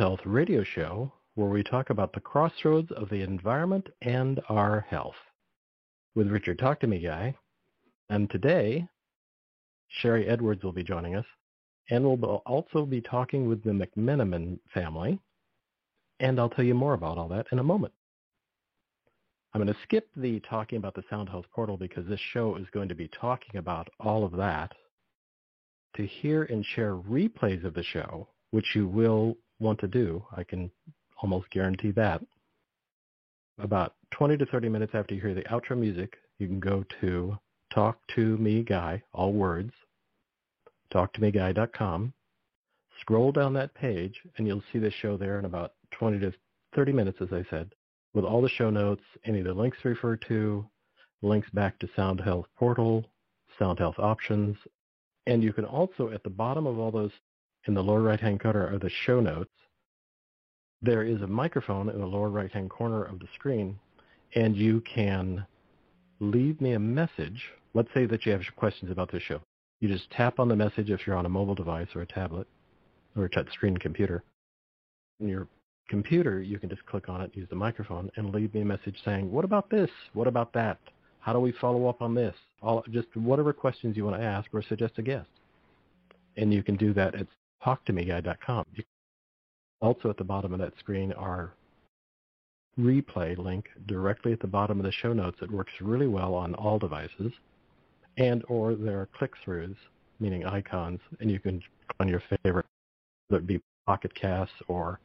Health radio show where we talk about the crossroads of the environment and our health with Richard Talk to Me Guy. And today, Sharry Edwards will be joining us, and we'll also be talking with the McMenamin family, and I'll tell you more about all that in a moment. I'm going to skip the talking about the Sound Health portal because this show is going to be talking about all of that. To hear and share replays of the show, which you will want to do, I can almost guarantee that. About 20 to 30 minutes after you hear the outro music, you can go to Talk to Me Guy, all words, talktomeguy.com. Scroll down that page and you'll see the show there in about 20 to 30 minutes, as I said, with all the show notes, any of the links referred to, links back to Sound Health Portal, Sound Health Options, and you can also, at the bottom of all those, in the lower right-hand corner are the show notes. There is a microphone in the lower right-hand corner of the screen, and you can leave me a message. Let's say that you have questions about this show. You just tap on the message if you're on a mobile device or a tablet or a touchscreen computer. In your computer, you can just click on it, use the microphone, and leave me a message saying, what about this? What about that? How do we follow up on this? All, just whatever questions you want to ask or suggest a guest. And you can do that at talktomeguy.com. Also at the bottom of that screen are replay link directly at the bottom of the show notes. It works really well on all devices. And or there are click-throughs, meaning icons, and you can click on your favorite, whether it be Pocket Casts or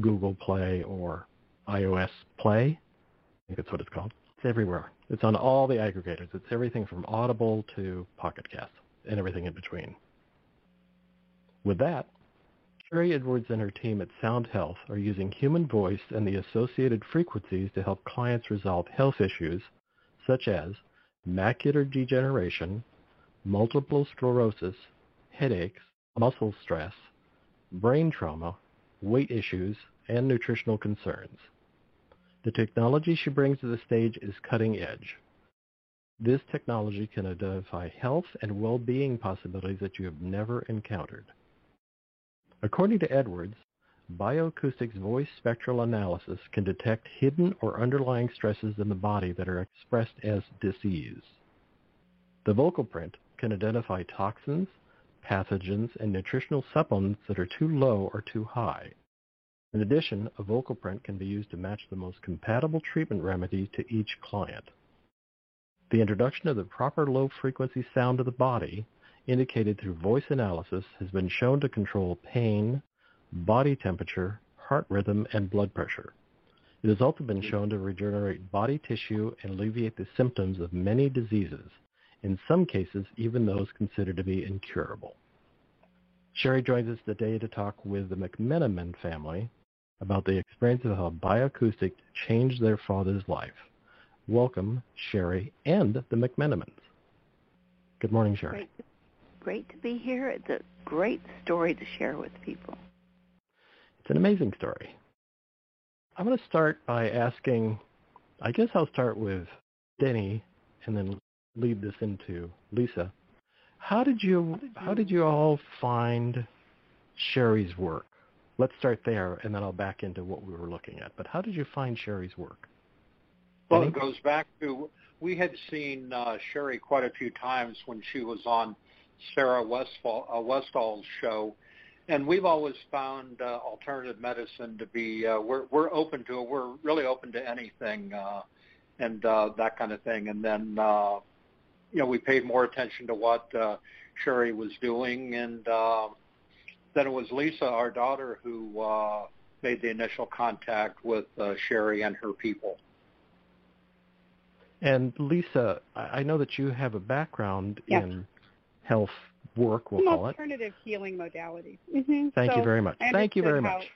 Google Play or iOS Play. I think that's what it's called. It's everywhere. It's on all the aggregators. It's everything from Audible to Pocket Cast and everything in between. With that, Sharry Edwards and her team at Sound Health are using human voice and the associated frequencies to help clients resolve health issues such as macular degeneration, multiple sclerosis, headaches, muscle stress, brain trauma, weight issues, and nutritional concerns. The technology she brings to the stage is cutting edge. This technology can identify health and well-being possibilities that you have never encountered. According to Edwards, bioacoustics voice spectral analysis can detect hidden or underlying stresses in the body that are expressed as disease. The vocal print can identify toxins, pathogens, and nutritional supplements that are too low or too high. In addition, a vocal print can be used to match the most compatible treatment remedy to each client. The introduction of the proper low-frequency sound to the body indicated through voice analysis has been shown to control pain, body temperature, heart rhythm, and blood pressure. It has also been hmm. shown to regenerate body tissue and alleviate the symptoms of many diseases, in some cases even those considered to be incurable. Sharry joins us today to talk with the McMenamin family about the experience of how bioacoustic changed their father's life. Welcome, Sharry and the McMenamins. Good morning, Sharry. Great, great to be here. It's a great story to share with people. It's an amazing story. I'm going to start by asking, I guess I'll start with Denny and then lead this into Lisa. How did you how did you all find Sharry's work? Let's start there, and then I'll back into what we were looking at. But how did you find Sharry's work? Well, it goes back to we had seen uh, Sharry quite a few times when she was on Sarah Westfall, uh, Westall's show, and we've always found uh, alternative medicine to be uh, we're we're open to it. We're really open to anything uh, and uh, that kind of thing. And then uh, you know we paid more attention to what uh, Sharry was doing, and uh, then it was Lisa, our daughter, who uh, made the initial contact with uh, Sharry and her people. And Lisa, I know that you have a background yes. in health work, we'll call it. alternative healing modalities. Mm-hmm. Thank so you very much. Thank you very understood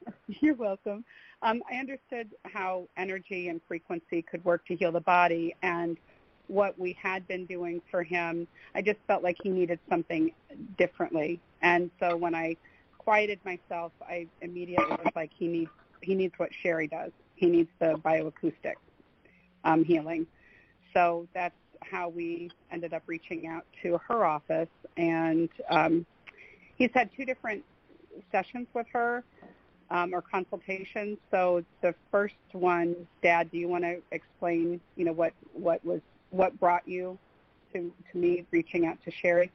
much. You're welcome. Um, I understood how energy and frequency could work to heal the body, and what we had been doing for him, I just felt like he needed something differently. And so when I quieted myself, I immediately was like, he needs he needs what Sharry does. He needs the bioacoustic um, healing. So that's how we ended up reaching out to her office. And um, he's had two different sessions with her um, or consultations. So the first one, Dad, do you want to explain, you know, what what was what brought you to to me reaching out to Sharry?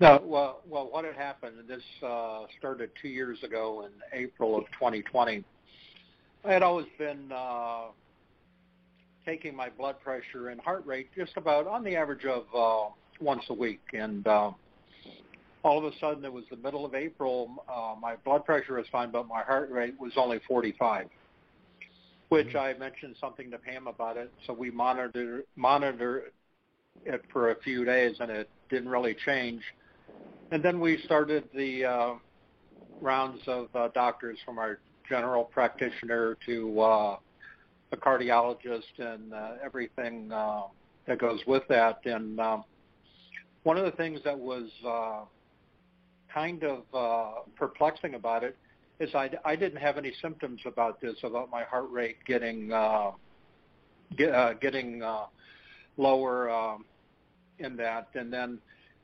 No, well, well, what had happened? This uh, started two years ago in April of 2020. I had always been uh, taking my blood pressure and heart rate just about on the average of uh, once a week, and uh, all of a sudden it was the middle of April. Uh, my blood pressure was fine, but my heart rate was only 45, which mm-hmm. I mentioned something to Pam about it. So we monitored monitored it for a few days, and it didn't really change. And then we started the uh, rounds of uh, doctors from our general practitioner to uh, a cardiologist and uh, everything uh, that goes with that. And um, one of the things that was uh, kind of uh, perplexing about it is I, I didn't have any symptoms about this, about my heart rate getting uh, get, uh, getting uh, lower um, in that, and then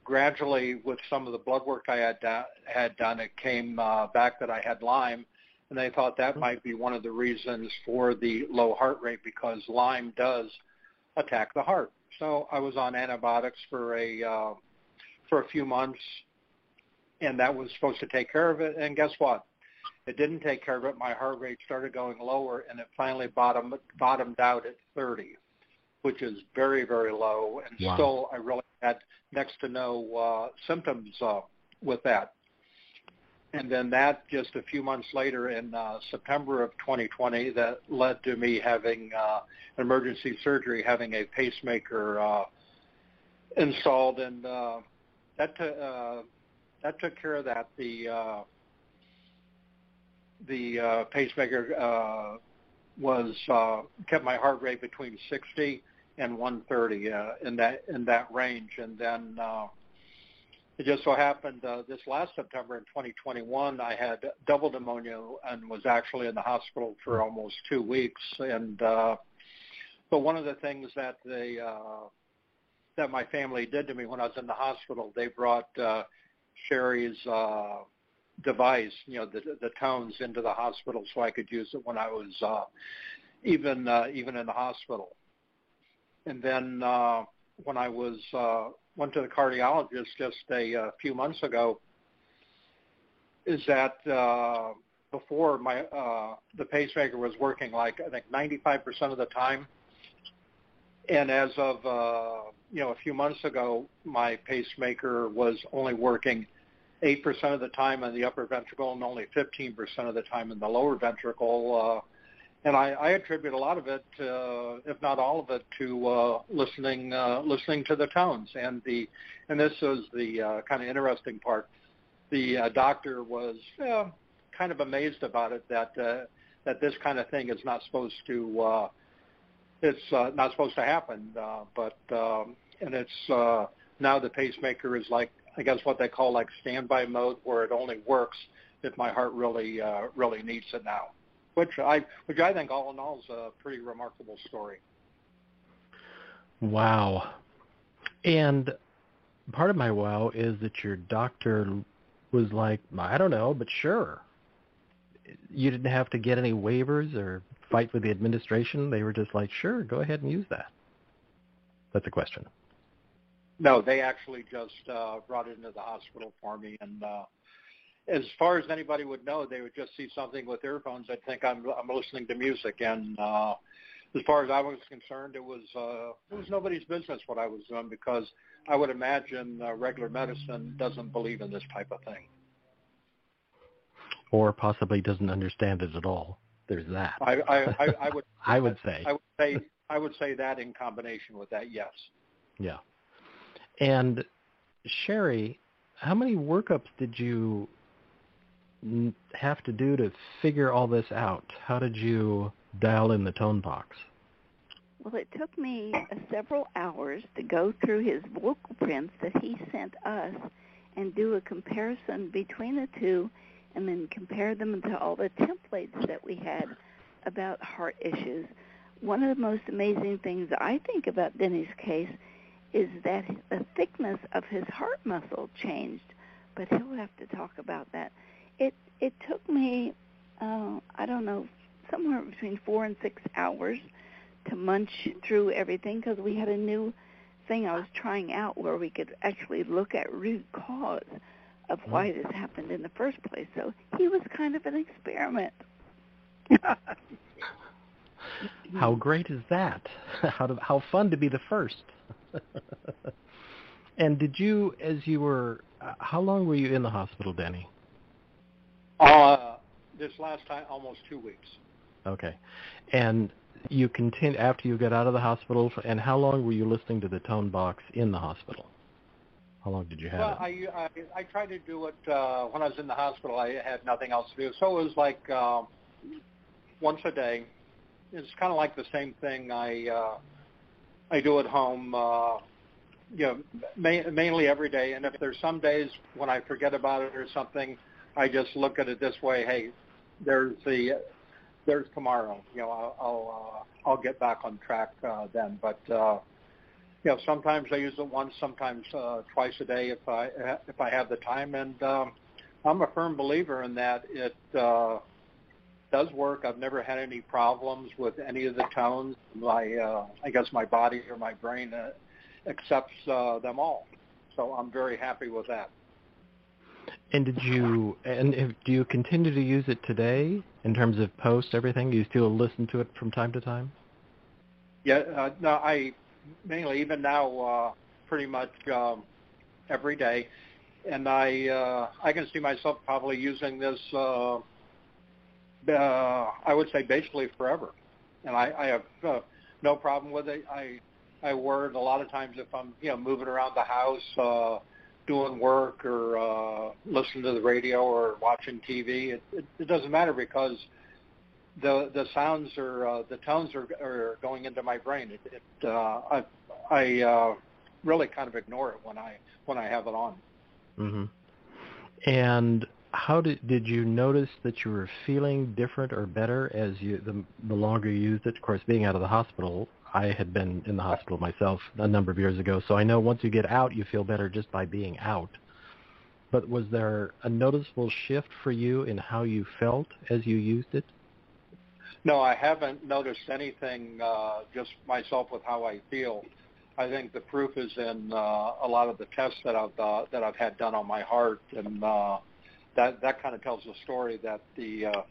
gradually with some of the blood work I had da- had done, it came uh, back that I had Lyme, and they thought that might be one of the reasons for the low heart rate because Lyme does attack the heart. So I was on antibiotics for a uh, for a few months, and that was supposed to take care of it. And guess what? It didn't take care of it. My heart rate started going lower, and it finally bottomed bottomed out at 30, which is very very low. And wow. still, I really had next to no uh, symptoms uh, with that. And then that just a few months later in uh, September of 2020 that led to me having uh, emergency surgery, having a pacemaker uh, installed, and uh, that t- uh, that took care of that. The uh, the uh, pacemaker uh, was uh, kept my heart rate between 60 and 130 uh, in that in that range, and then uh, it just so happened uh, this last September in 2021 I had double pneumonia and was actually in the hospital for almost two weeks. And uh, but one of the things that they uh, that my family did to me when I was in the hospital, they brought uh, Sharry's uh, device, you know, the the tones into the hospital so I could use it when I was uh, even uh, even in the hospital. And then uh, when I was uh, went to the cardiologist just a, a few months ago, is that uh, before my uh, the pacemaker was working like I think 95% of the time, and as of uh, you know a few months ago, my pacemaker was only working 8% of the time in the upper ventricle and only 15% of the time in the lower ventricle. Uh, and I, I attribute a lot of it, uh, if not all of it, to uh, listening uh, listening to the tones. And the and this is the uh, kind of interesting part. The uh, doctor was uh, kind of amazed about it that that this kind of thing is not supposed to it's not supposed to happen. But um, and it's now the pacemaker is like I guess what they call like standby mode, where it only works if my heart really really needs it now which I which I think all in all is a pretty remarkable story. Wow. And part of my wow is that your doctor was like, I don't know, but sure. You didn't have to get any waivers or fight with the administration. They were just like, sure, go ahead and use that. That's a question. No, they actually just uh, brought it into the hospital for me, and uh, as far as anybody would know, they would just see something with earphones. I'd think I'm I'm listening to music, and uh, as far as I was concerned, it was uh, it was nobody's business what I was doing because I would imagine uh, regular medicine doesn't believe in this type of thing, or possibly doesn't understand it at all. There's that. I I, I, I would I would say I would say I would say that in combination with that, yes. Yeah, and Sharry, how many workups did you have to do to figure all this out? How did you dial in the tone box? Well, it took me uh, several hours to go through his vocal prints that he sent us and do a comparison between the two and then compare them to all the templates that we had about heart issues. One of the most amazing things I think about Denny's case is that the thickness of his heart muscle changed but he'll have to talk about that. It it took me, uh, I don't know, somewhere between four and six hours to munch through everything because we had a new thing I was trying out where we could actually look at root cause of hmm. why this happened in the first place. So he was kind of an experiment. how great is that? How to, how fun to be the first. and did you, as you were, uh, how long were you in the hospital, Denny? Uh, this last time, almost two weeks. Okay, and you continued after you got out of the hospital, and how long were you listening to the tone box in the hospital? How long did you have well, it? I, I I tried to do it uh, when I was in the hospital. I had nothing else to do, so it was like uh, once a day. It's kind of like the same thing I uh, I do at home. Uh, you know, ma- mainly every day. And if there's some days when I forget about it or something, I just look at it this way. Hey, there's the there's tomorrow. You know, I'll I'll, uh, I'll get back on track uh, then. But uh, you know, sometimes I use it once, sometimes uh, twice a day if I if I have the time. And um, I'm a firm believer in that. It uh, does work. I've never had any problems with any of the tones. My uh, I guess my body or my brain uh, accepts uh, them all. So I'm very happy with that. And did you and if, do you continue to use it today in terms of post everything? Do you still listen to it from time to time? Yeah, uh, no, I mainly even now uh, pretty much um, every day, and I uh, I can see myself probably using this. Uh, uh, I would say basically forever, and I, I have uh, no problem with it. I I wear it a lot of times if I'm you know moving around the house. Uh, doing work or uh, listening to the radio or watching TV. It, it, it doesn't matter because the the sounds are uh, the tones are, are going into my brain. It, it uh, I I uh, really kind of ignore it when I when I have it on. hmm And how did did you notice that you were feeling different or better as you the the longer you used it? Of course, being out of the hospital, I had been in the hospital myself a number of years ago, so I know once you get out, you feel better just by being out. But was there a noticeable shift for you in how you felt as you used it? No, I haven't noticed anything. Uh, just myself with how I feel. I think the proof is in uh, a lot of the tests that I've uh, that I've had done on my heart, and uh, that that kind of tells the story that the uh,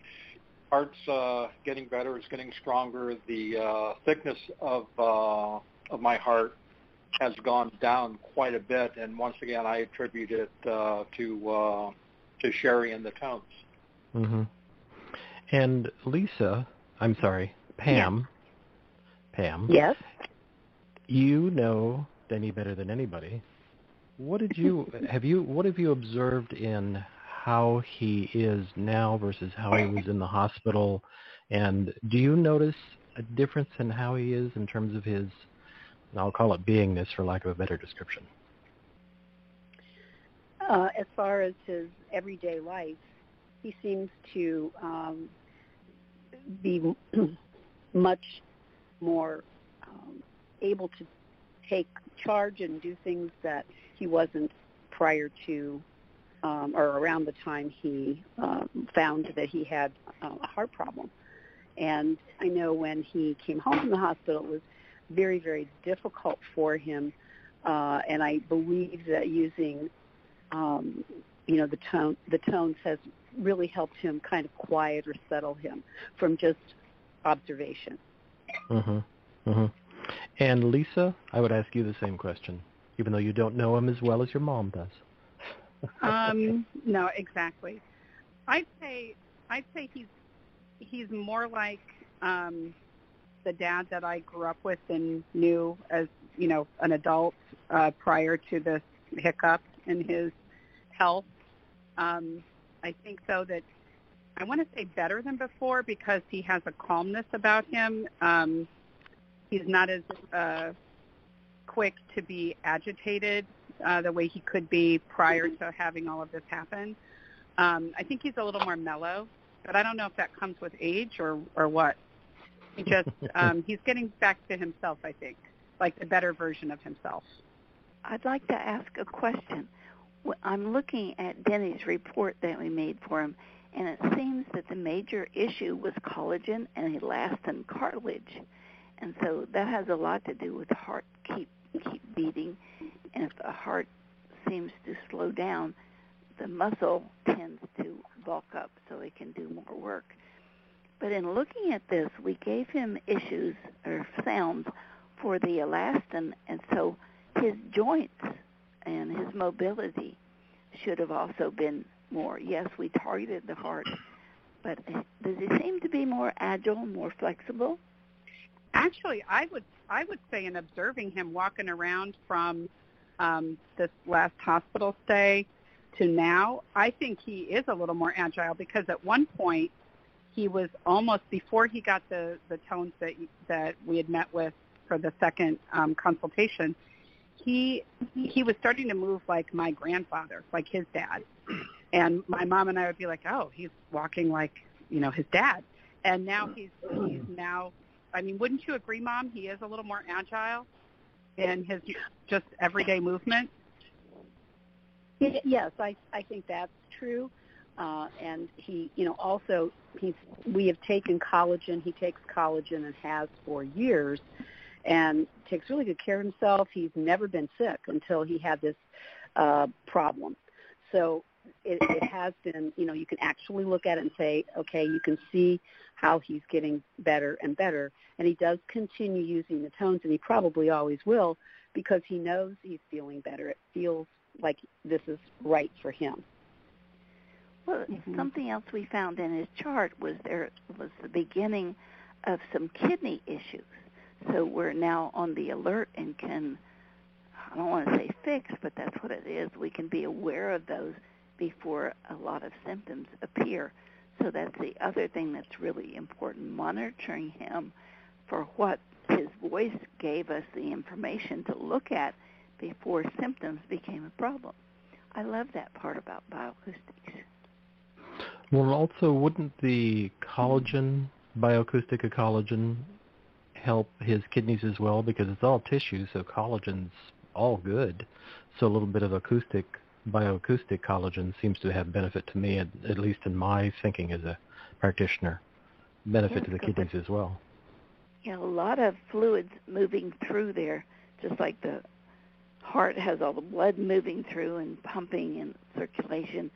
heart's uh, getting better. It's getting stronger. The uh, thickness of uh, of my heart has gone down quite a bit, and once again, I attribute it uh, to uh, to Sharry and the tones. Mm-hmm. And Lisa, I'm sorry, Pam. Pam. Yes. You know Denny better than anybody. What did you have you what have you observed in how he is now versus how he was in the hospital? And do you notice a difference in how he is in terms of his, I'll call it beingness for lack of a better description? Uh, as far as his everyday life, he seems to um, be much more um, able to take charge and do things that he wasn't prior to um, or around the time he um, found that he had uh, a heart problem. And I know when he came home from the hospital, it was very, very difficult for him. Uh, and I believe that using, um, you know, the tone, the tones has really helped him kind of quiet or settle him from just observation. Mm-hmm. Mm-hmm. And Lisa, I would ask you the same question, even though you don't know him as well as your mom does um, no, exactly. I'd say I'd say he's he's more like um, the dad that I grew up with and knew as you know an adult uh, prior to this hiccup in his health. Um, I think though that I want to say better than before because he has a calmness about him. Um, he's not as uh, quick to be agitated uh, the way he could be prior to having all of this happen. Um, I think he's a little more mellow, but I don't know if that comes with age or or what. He just um, he's getting back to himself. I think, like the better version of himself. I'd like to ask a question. I'm looking at Denny's report that we made for him, and it seems that the major issue was collagen and elastin cartilage, and so that has a lot to do with heart keep keep beating, and if the heart seems to slow down, the muscle tends to bulk up so it can do more work. But in looking at this, we gave him issues or sounds for the elastin, and so his joints and his mobility should have also been more. Yes, we targeted the heart, but does he seem to be more agile, more flexible? Actually, I would I would say in observing him walking around from um, this last hospital stay to now, I think he is a little more agile because at one point he was almost before he got the the tones that that we had met with for the second um, consultation. He he was starting to move like my grandfather, like his dad, and my mom and I would be like, "Oh, he's walking like you know his dad," and now he's he's now. I mean, wouldn't you agree, Mom? He is a little more agile in his just everyday movement. Yes, I I think that's true. Uh, and he, you know, also he's we have taken collagen. He takes collagen and has for years, and takes really good care of himself. He's never been sick until he had this uh, problem. So it, it has been, you know, you can actually look at it and say, okay, you can see how he's getting better and better. And he does continue using the tones, and he probably always will because he knows he's feeling better. It feels like this is right for him. Well, mm-hmm. something else we found in his chart was there was the beginning of some kidney issues. So we're now on the alert and can, I don't want to say fix, but that's what it is. We can be aware of those before a lot of symptoms appear. So that's the other thing that's really important, monitoring him for what his voice gave us the information to look at before symptoms became a problem. I love that part about bioacoustics. Well, also, wouldn't the collagen, bioacoustic collagen, help his kidneys as well? Because it's all tissue, so collagen's all good. So a little bit of acoustic, bioacoustic collagen seems to have benefit to me, at, at least in my thinking as a practitioner. Benefit to the kidneys as well. Yeah, a lot of fluids moving through there, just like the heart has all the blood moving through and pumping and circulation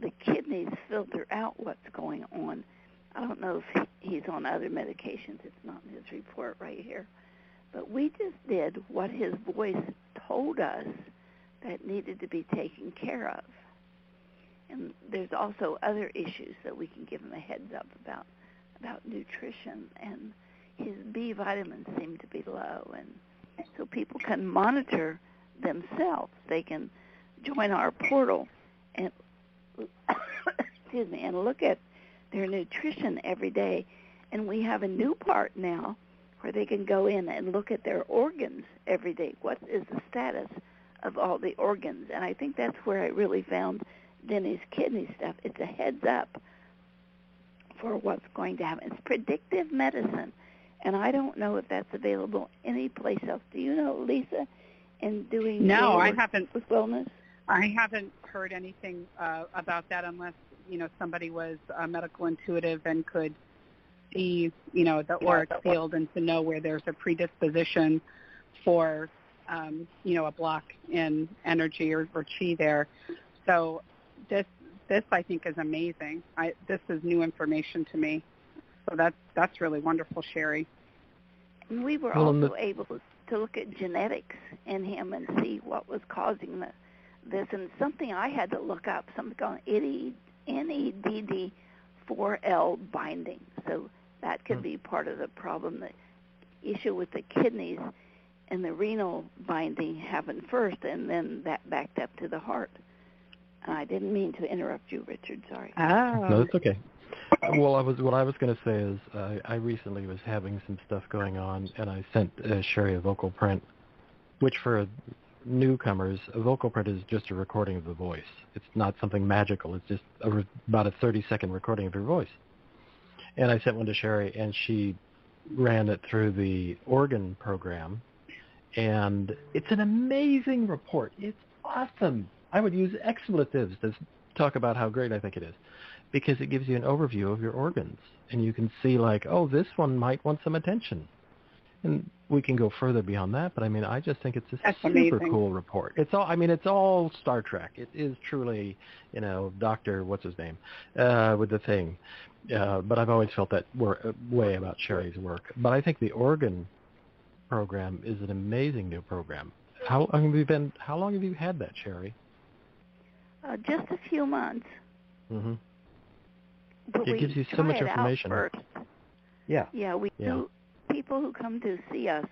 the kidneys filter out what's going on. I don't know if he's on other medications. It's not in his report right here. But we just did what his voice told us that needed to be taken care of. And there's also other issues that we can give him a heads up about about nutrition and his B vitamins seem to be low and so people can monitor themselves. They can join our portal and excuse me, and look at their nutrition every day. And we have a new part now where they can go in and look at their organs every day. What is the status of all the organs? And I think that's where I really found Denny's kidney stuff. It's a heads up for what's going to happen. It's predictive medicine. And I don't know if that's available any place else. Do you know, Lisa, in doing no, I haven't with wellness? I haven't heard anything uh, about that unless you know somebody was a medical intuitive and could see you know the auric field and to know where there's a predisposition for um, you know a block in energy or, or chi there. So this this I think is amazing. I, this is new information to me. So that's that's really wonderful, Sherry. And we were well, also the... able to look at genetics in him and see what was causing the this, and something I had to look up, something called NEDD4L binding. So that could hmm. be part of the problem. The issue with the kidneys and the renal binding happened first, and then that backed up to the heart. I didn't mean to interrupt you, Richard. Sorry. Oh. No, it's okay. Well, I was what I was going to say is uh, I recently was having some stuff going on, and I sent uh, Sharry a vocal print, which for newcomers, a vocal print is just a recording of the voice. It's not something magical. It's just a re- about a 30-second recording of your voice. And I sent one to Sharry, and she ran it through the organ program, and it's an amazing report. It's awesome. I would use expletives to talk about how great I think it is because it gives you an overview of your organs and you can see like, oh, this one might want some attention. And we can go further beyond that, but I mean, I just think it's a That's super amazing. cool report. It's all, I mean, it's all Star Trek. It is truly, you know, Doctor, what's his name, uh, with the thing. Uh, but I've always felt that wor- uh, way about Sharry's work. But I think the organ program is an amazing new program. How I mean, we've been? How long have you had that, Sharry? Uh, just a few months. But It we gives you so much information. Yeah. Yeah, we Yeah. do. People who come to see us,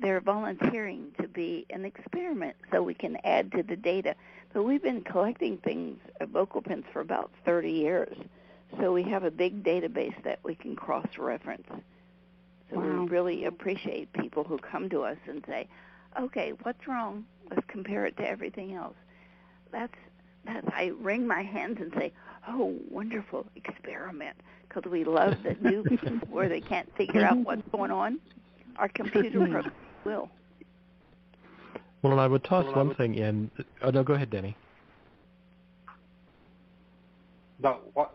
they're volunteering to be an experiment, so we can add to the data. But we've been collecting things, vocal prints, for about 30 years, so we have a big database that we can cross-reference. So Wow. we really appreciate people who come to us and say, "Okay, what's wrong? Let's compare it to everything else." That's that's. I wring my hands and say, "Oh, wonderful experiment!" Because we love the new where they can't figure out what's going on. Our computer program will. Well, and I would toss Well, one would- thing in. Oh no, go ahead, Denny. No, what?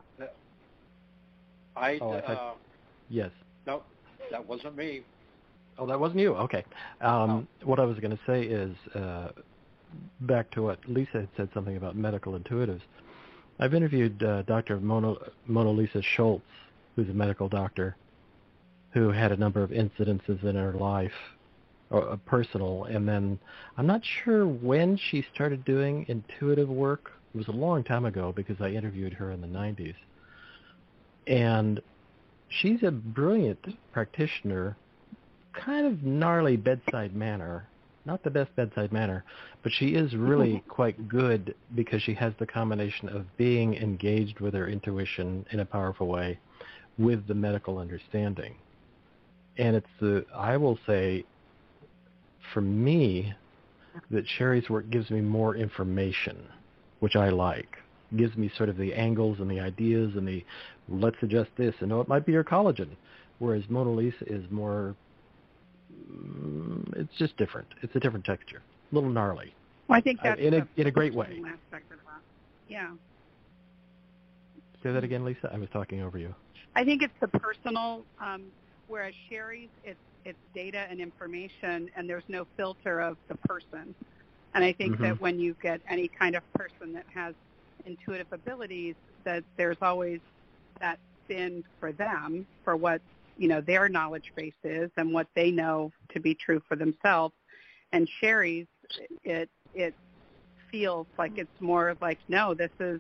I, Oh, I uh, thought- Yes. no, that wasn't me. Oh, that wasn't you. Okay. Um, What I was going to say is uh, back to what Lisa had said something about medical intuitives. I've interviewed uh, Dr. Mona, Mona Lisa Schulz, who's a medical doctor, who had a number of incidences in her life, or, uh, personal, and then I'm not sure when she started doing intuitive work. It was a long time ago because I interviewed her in the 90s. And she's a brilliant practitioner kind of gnarly bedside manner. Not the best bedside manner, but she is really quite good because she has the combination of being engaged with her intuition in a powerful way with the medical understanding. And it's the, I will say, for me, that Sharry's work gives me more information, which I like. Gives me sort of the angles and the ideas and the let's adjust this and oh, it might be your collagen. Whereas Mona Lisa is more mm, it's just different. It's a different texture, a little gnarly. Well, I think Uh, that's in a- in a great way. personal aspect of that. Yeah. Say that again, Lisa. I was talking over you. I think it's the personal, um, whereas Sharry's, it's it's data and information, and there's no filter of the person. And I think Mhm. that when you get any kind of person that has intuitive abilities, that there's always that spin for them for what you know their knowledge base is and what they know to be true for themselves. And Sharry's, it it feels like it's more like no, this is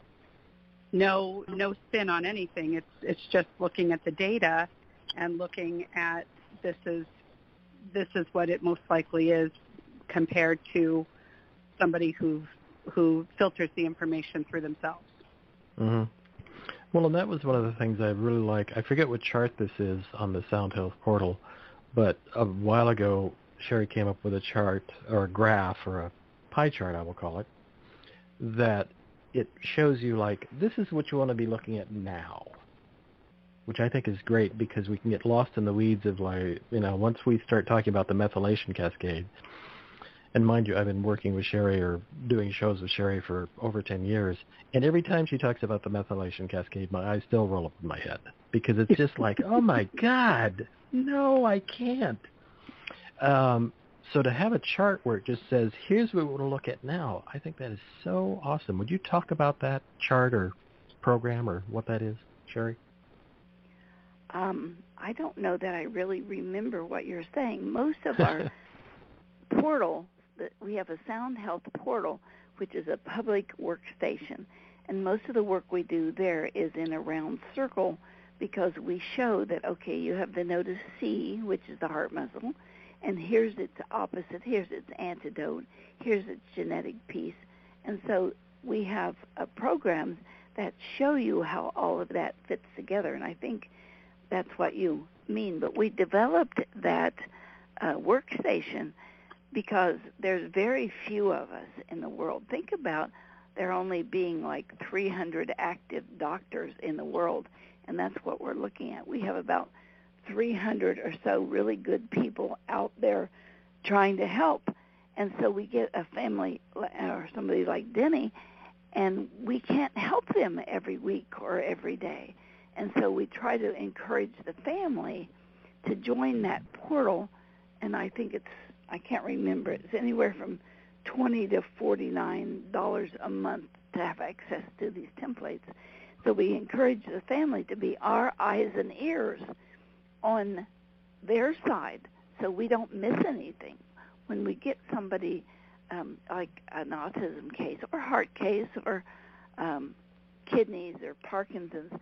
no no spin on anything. It's it's just looking at the data and looking at this is this is what it most likely is compared to somebody who who filters the information through themselves. hmm Well, and that was one of the things I really like. I forget what chart this is on the Sound Health portal, but a while ago, Sharry came up with a chart or a graph or a pie chart, I will call it, that it shows you like this is what you want to be looking at now, which I think is great because we can get lost in the weeds of like you know once we start talking about the methylation cascade. And mind you, I've been working with Sharry or doing shows with Sharry for over 10 years. And every time she talks about the methylation cascade, my eyes still roll up in my head because it's just like, oh my God, no, I can't. Um, so to have a chart where it just says, here's what we want to look at now, I think that is so awesome. Would you talk about that chart or program or what that is, Sharry? Um, I don't know that I really remember what you're saying. Most of our portal, we have a Sound Health portal, which is a public workstation, and most of the work we do there is in a round circle because we show that okay, you have the notice C, which is the heart muscle, and here's its opposite, here's its antidote, here's its genetic piece, and so we have uh, programs that show you how all of that fits together, and I think that's what you mean. But we developed that uh, workstation because there's very few of us in the world. Think about there only being like 300 active doctors in the world, and that's what we're looking at. We have about 300 or so really good people out there trying to help. And so we get a family uh, or somebody like Denny, and we can't help them every week or every day. And so we try to encourage the family to join that portal. And I think it's, I can't remember, it's anywhere from 20 to $49 a month to have access to these templates. So we encourage the family to be our eyes and ears on their side so we don't miss anything. When we get somebody um, like an autism case or heart case or um, kidneys or Parkinson's,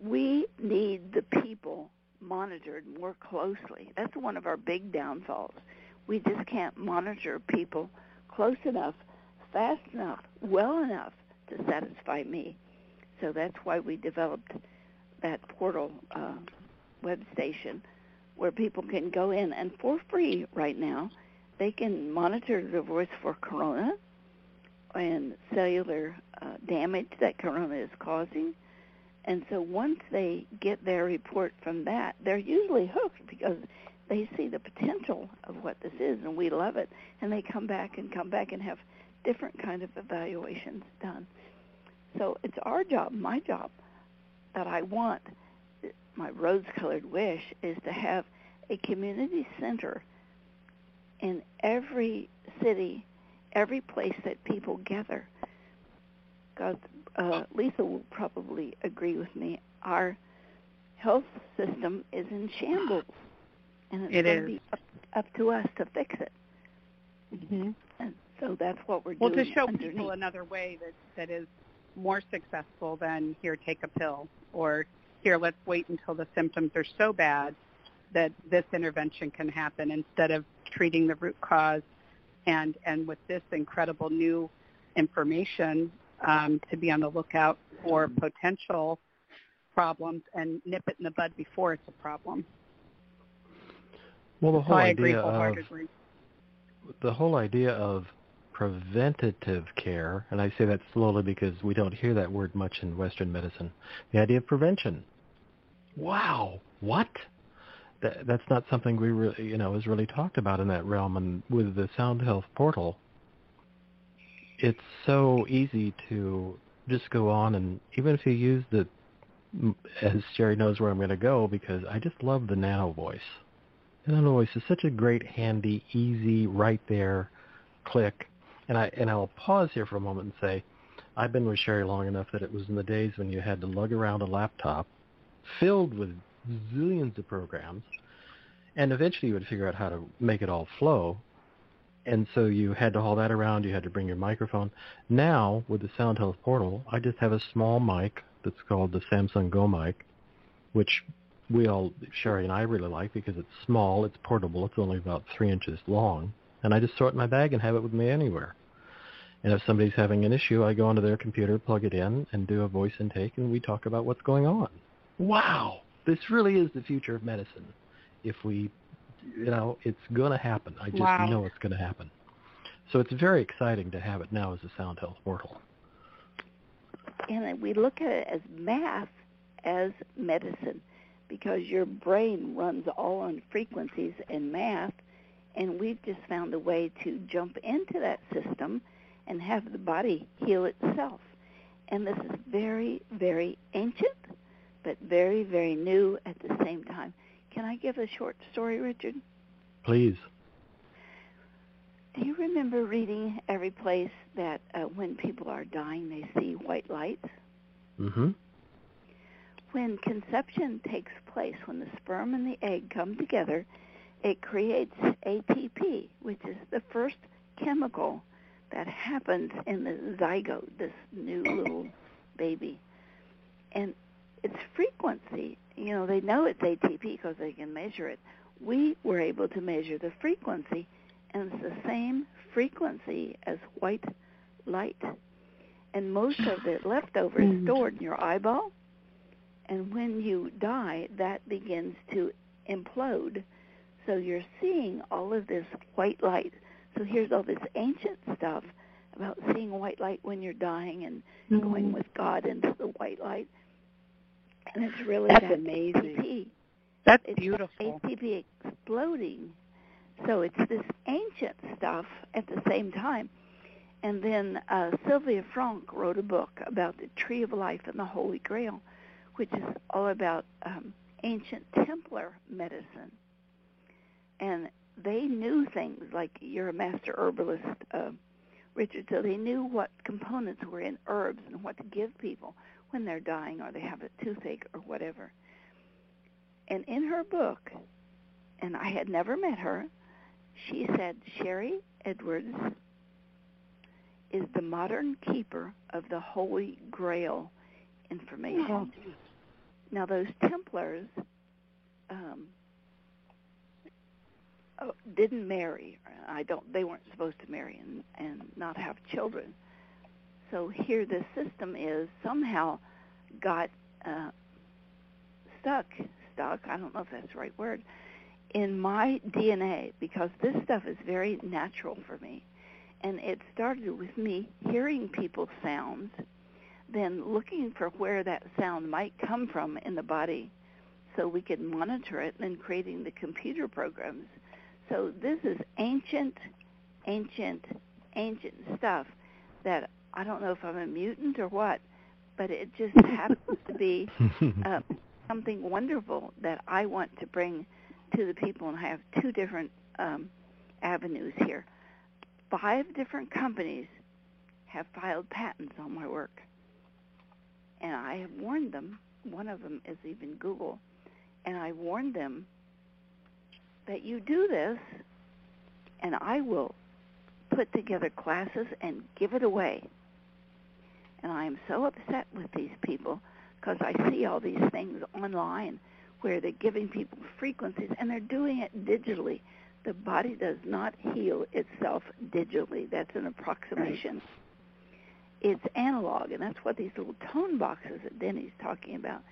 we need the people monitored more closely. That's one of our big downfalls. We just can't monitor people close enough, fast enough, well enough to satisfy me. So that's why we developed that portal uh, web station where people can go in and for free right now they can monitor their voice for corona and cellular uh, damage that corona is causing. And so once they get their report from that, they're usually hooked because they see the potential of what this is and we love it and they come back and come back and have different kind of evaluations done. So it's our job, my job, that I want, my rose-colored wish is to have a community center in every city, every place that people gather. Because uh, Lisa will probably agree with me. Our health system is in shambles, and it's it going is. to be up, up to us to fix it. Mm-hmm. And so that's what we're well, doing. Well, to show underneath. people another way that that is more successful than here, take a pill, or here, let's wait until the symptoms are so bad that this intervention can happen instead of treating the root cause. And and with this incredible new information, um, to be on the lookout for potential problems and nip it in the bud before it's a problem. Well, the whole I agree idea of the whole idea of preventative care, and I say that slowly because we don't hear that word much in Western medicine. The idea of prevention. Wow, what? That, that's not something we really, you know, is really talked about in that realm. And with the Sound Health portal, it's so easy to just go on and even if you use the, as Sharry knows where I'm going to go because I just love the nano voice. The nano voice is such a great, handy, easy, right there, click. And I and I'll pause here for a moment and say, I've been with Sharry long enough that it was in the days when you had to lug around a laptop filled with zillions of programs, and eventually you would figure out how to make it all flow. And so you had to haul that around. You had to bring your microphone. Now with the Sound Health portal, I just have a small mic that's called the Samson Go mic, which we all, Sharry and I really like because it's small, it's portable, it's only about three inches long, and I just throw it in my bag and have it with me anywhere. And if somebody's having an issue, I go onto their computer, plug it in, and do a voice intake, and we talk about what's going on. Wow, this really is the future of medicine. If we, you know, it's going to happen. I just Wow. know it's going to happen. So it's very exciting to have it now as a Sound Health portal. and we look at it as math as medicine because your brain runs all on frequencies and math and we've just found a way to jump into that system and have the body heal itself and this is very very ancient but very very new at the same time can i give a short story richard Please. do you remember reading every place that uh, when people are dying they see white lights Mm-hmm. When conception takes place, when the sperm and the egg come together, it creates ATP, which is the first chemical that happens in the zygote, this new little baby. And its frequency, you know, they know it's ATP because they can measure it. We were able to measure the frequency, and it's the same frequency as white light and most of the leftover is mm. stored in your eyeball. And when you die, that begins to implode. So you're seeing all of this white light. So here's all this ancient stuff about seeing white light when you're dying and going with God into the white light. And it's really That's that amazing. ATP. That's It's beautiful. ATP exploding. So it's this ancient stuff at the same time. And then uh, Sylvia Francke wrote a book about the Tree of Life and the Holy Grail, which is all about um, ancient Templar medicine. And they knew things like you're a master herbalist, uh, Richard, so they knew what components were in herbs and what to give people when they're dying or they have a toothache or whatever. And in her book, and I had never met her, she said Sharry Edwards is the modern keeper of the Holy Grail information. Now, those Templars um, oh, didn't marry. I don't. They weren't supposed to marry and and not have children. So here, the system is somehow got uh, stuck. Stuck. I don't know if that's the right word in my DNA because this stuff is very natural for me. And it started with me hearing people's sounds, then looking for where that sound might come from in the body so we could monitor it, and creating the computer programs. So this is ancient, ancient, ancient stuff that I don't know if I'm a mutant or what, but it just happens to be uh, something wonderful that I want to bring to the people, and I have two different um, avenues here. Five different companies have filed patents on my work, and I have warned them. One of them is even Google, and I warned them that you do this, and I will put together classes and give it away. And I am so upset with these people because I see all these things online where they're giving people frequencies and they're doing it digitally. The body does not heal itself digitally. That's an approximation. It's analog, and that's what these little tone boxes that Denny's talking about.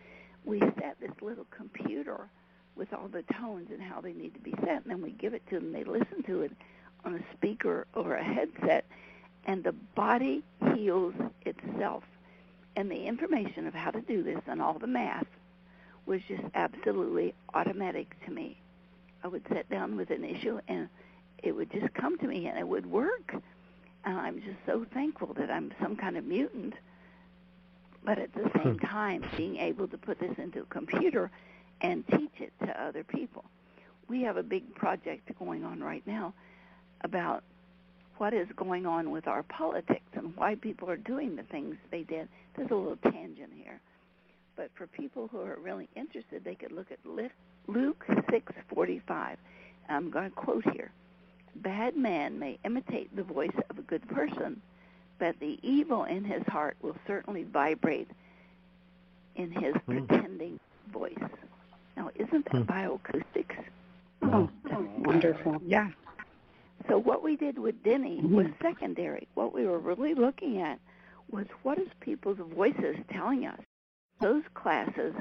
We set this little computer with all the tones and how they need to be set, and then we give it to them. They listen to it on a speaker or a headset, and the body heals itself. And the information of how to do this and all the math was just absolutely automatic to me. I would sit down with an issue and it would just come to me and it would work. And I'm just so thankful that I'm some kind of mutant. But at the same hmm. time, being able to put this into a computer and teach it to other people. We have a big project going on right now about what is going on with our politics and why people are doing the things they did. There's a little tangent here. But for people who are really interested, they could look at Luke 6:45. I'm going to quote here: "Bad man may imitate the voice of a good person, but the evil in his heart will certainly vibrate in his mm. pretending voice." Now, isn't that mm. bioacoustics? Oh, oh, wonderful! Yeah. So what we did with Denny was secondary. What we were really looking at was what is people's voices telling us those classes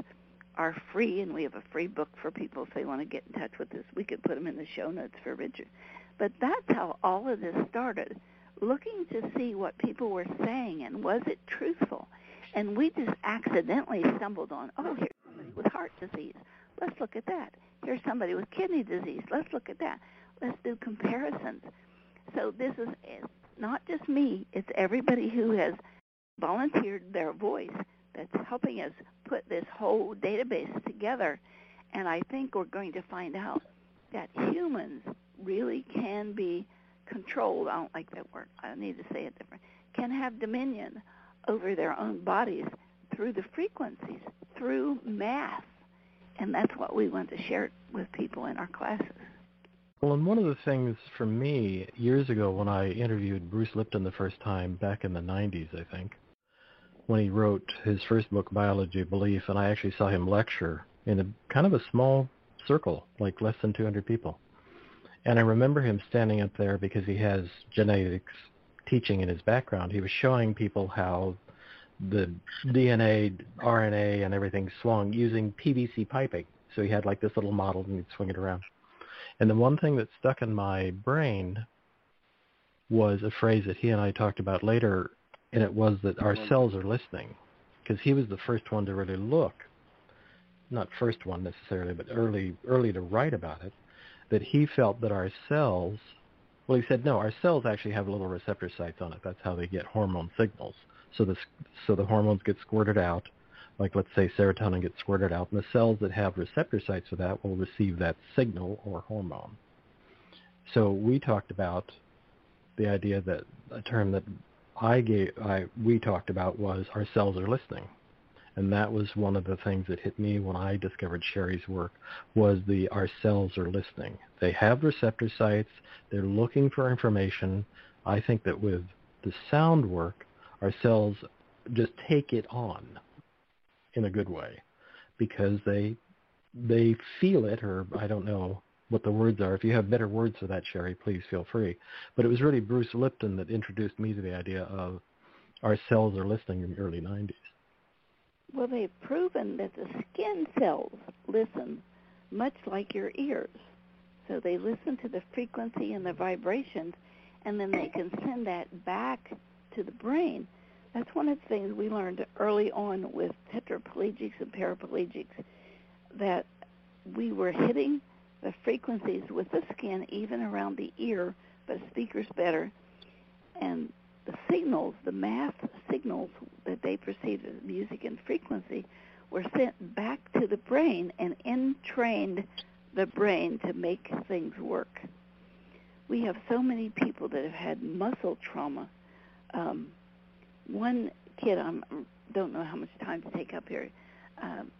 are free, and we have a free book for people if they want to get in touch with us. We could put them in the show notes for Richard. But that's how all of this started, looking to see what people were saying and was it truthful. And we just accidentally stumbled on, oh, here's somebody with heart disease. Let's look at that. Here's somebody with kidney disease. Let's look at that. Let's do comparisons. So this is eh, not just me, it's everybody who has volunteered their voice that's helping us put this whole database together. And I think we're going to find out that humans really can be controlled. I don't like that word. I need to say it different. Can have dominion over their own bodies through the frequencies, through math. And that's what we want to share with people in our classes. Well, and one of the things for me years ago when I interviewed Bruce Lipton the first time back in the 90s, I think, when he wrote his first book, Biology of Belief, and I actually saw him lecture in a kind of a small circle, like less than 200 people. And I remember him standing up there because he has genetics teaching in his background. He was showing people how the DNA, RNA, and everything swung using PVC piping. So he had like this little model and he'd swing it around. And the one thing that stuck in my brain was a phrase that he and I talked about later and it was that our cells are listening because he was the first one to really look not first one necessarily but early early to write about it that he felt that our cells, well, he said no, our cells actually have little receptor sites on it. That's how they get hormone signals. So the so the hormones get squirted out, like let's say serotonin gets squirted out, and the cells that have receptor sites for that will receive that signal or hormone. So we talked about the idea that a term that I gave, I we talked about was our cells are listening, and that was one of the things that hit me when I discovered Sharry's work was the our cells are listening. They have receptor sites. They're looking for information. I think that with the sound work, our cells just take it on in a good way because they they feel it or I don't know what the words are. If you have better words for that, Sharry, please feel free. But it was really Bruce Lipton that introduced me to the idea of our cells are listening in the early 90s. Well, they've proven that the skin cells listen much like your ears. So they listen to the frequency and the vibrations, and then they can send that back to the brain. That's one of the things we learned early on with tetraplegics and paraplegics, that we were hitting the frequencies with the skin, even around the ear, but speakers better. And the signals, the math signals that they perceived as music and frequency, were sent back to the brain and entrained the brain to make things work. We have so many people that have had muscle trauma. Um, one kid, I don't know how much time to take up here. Um,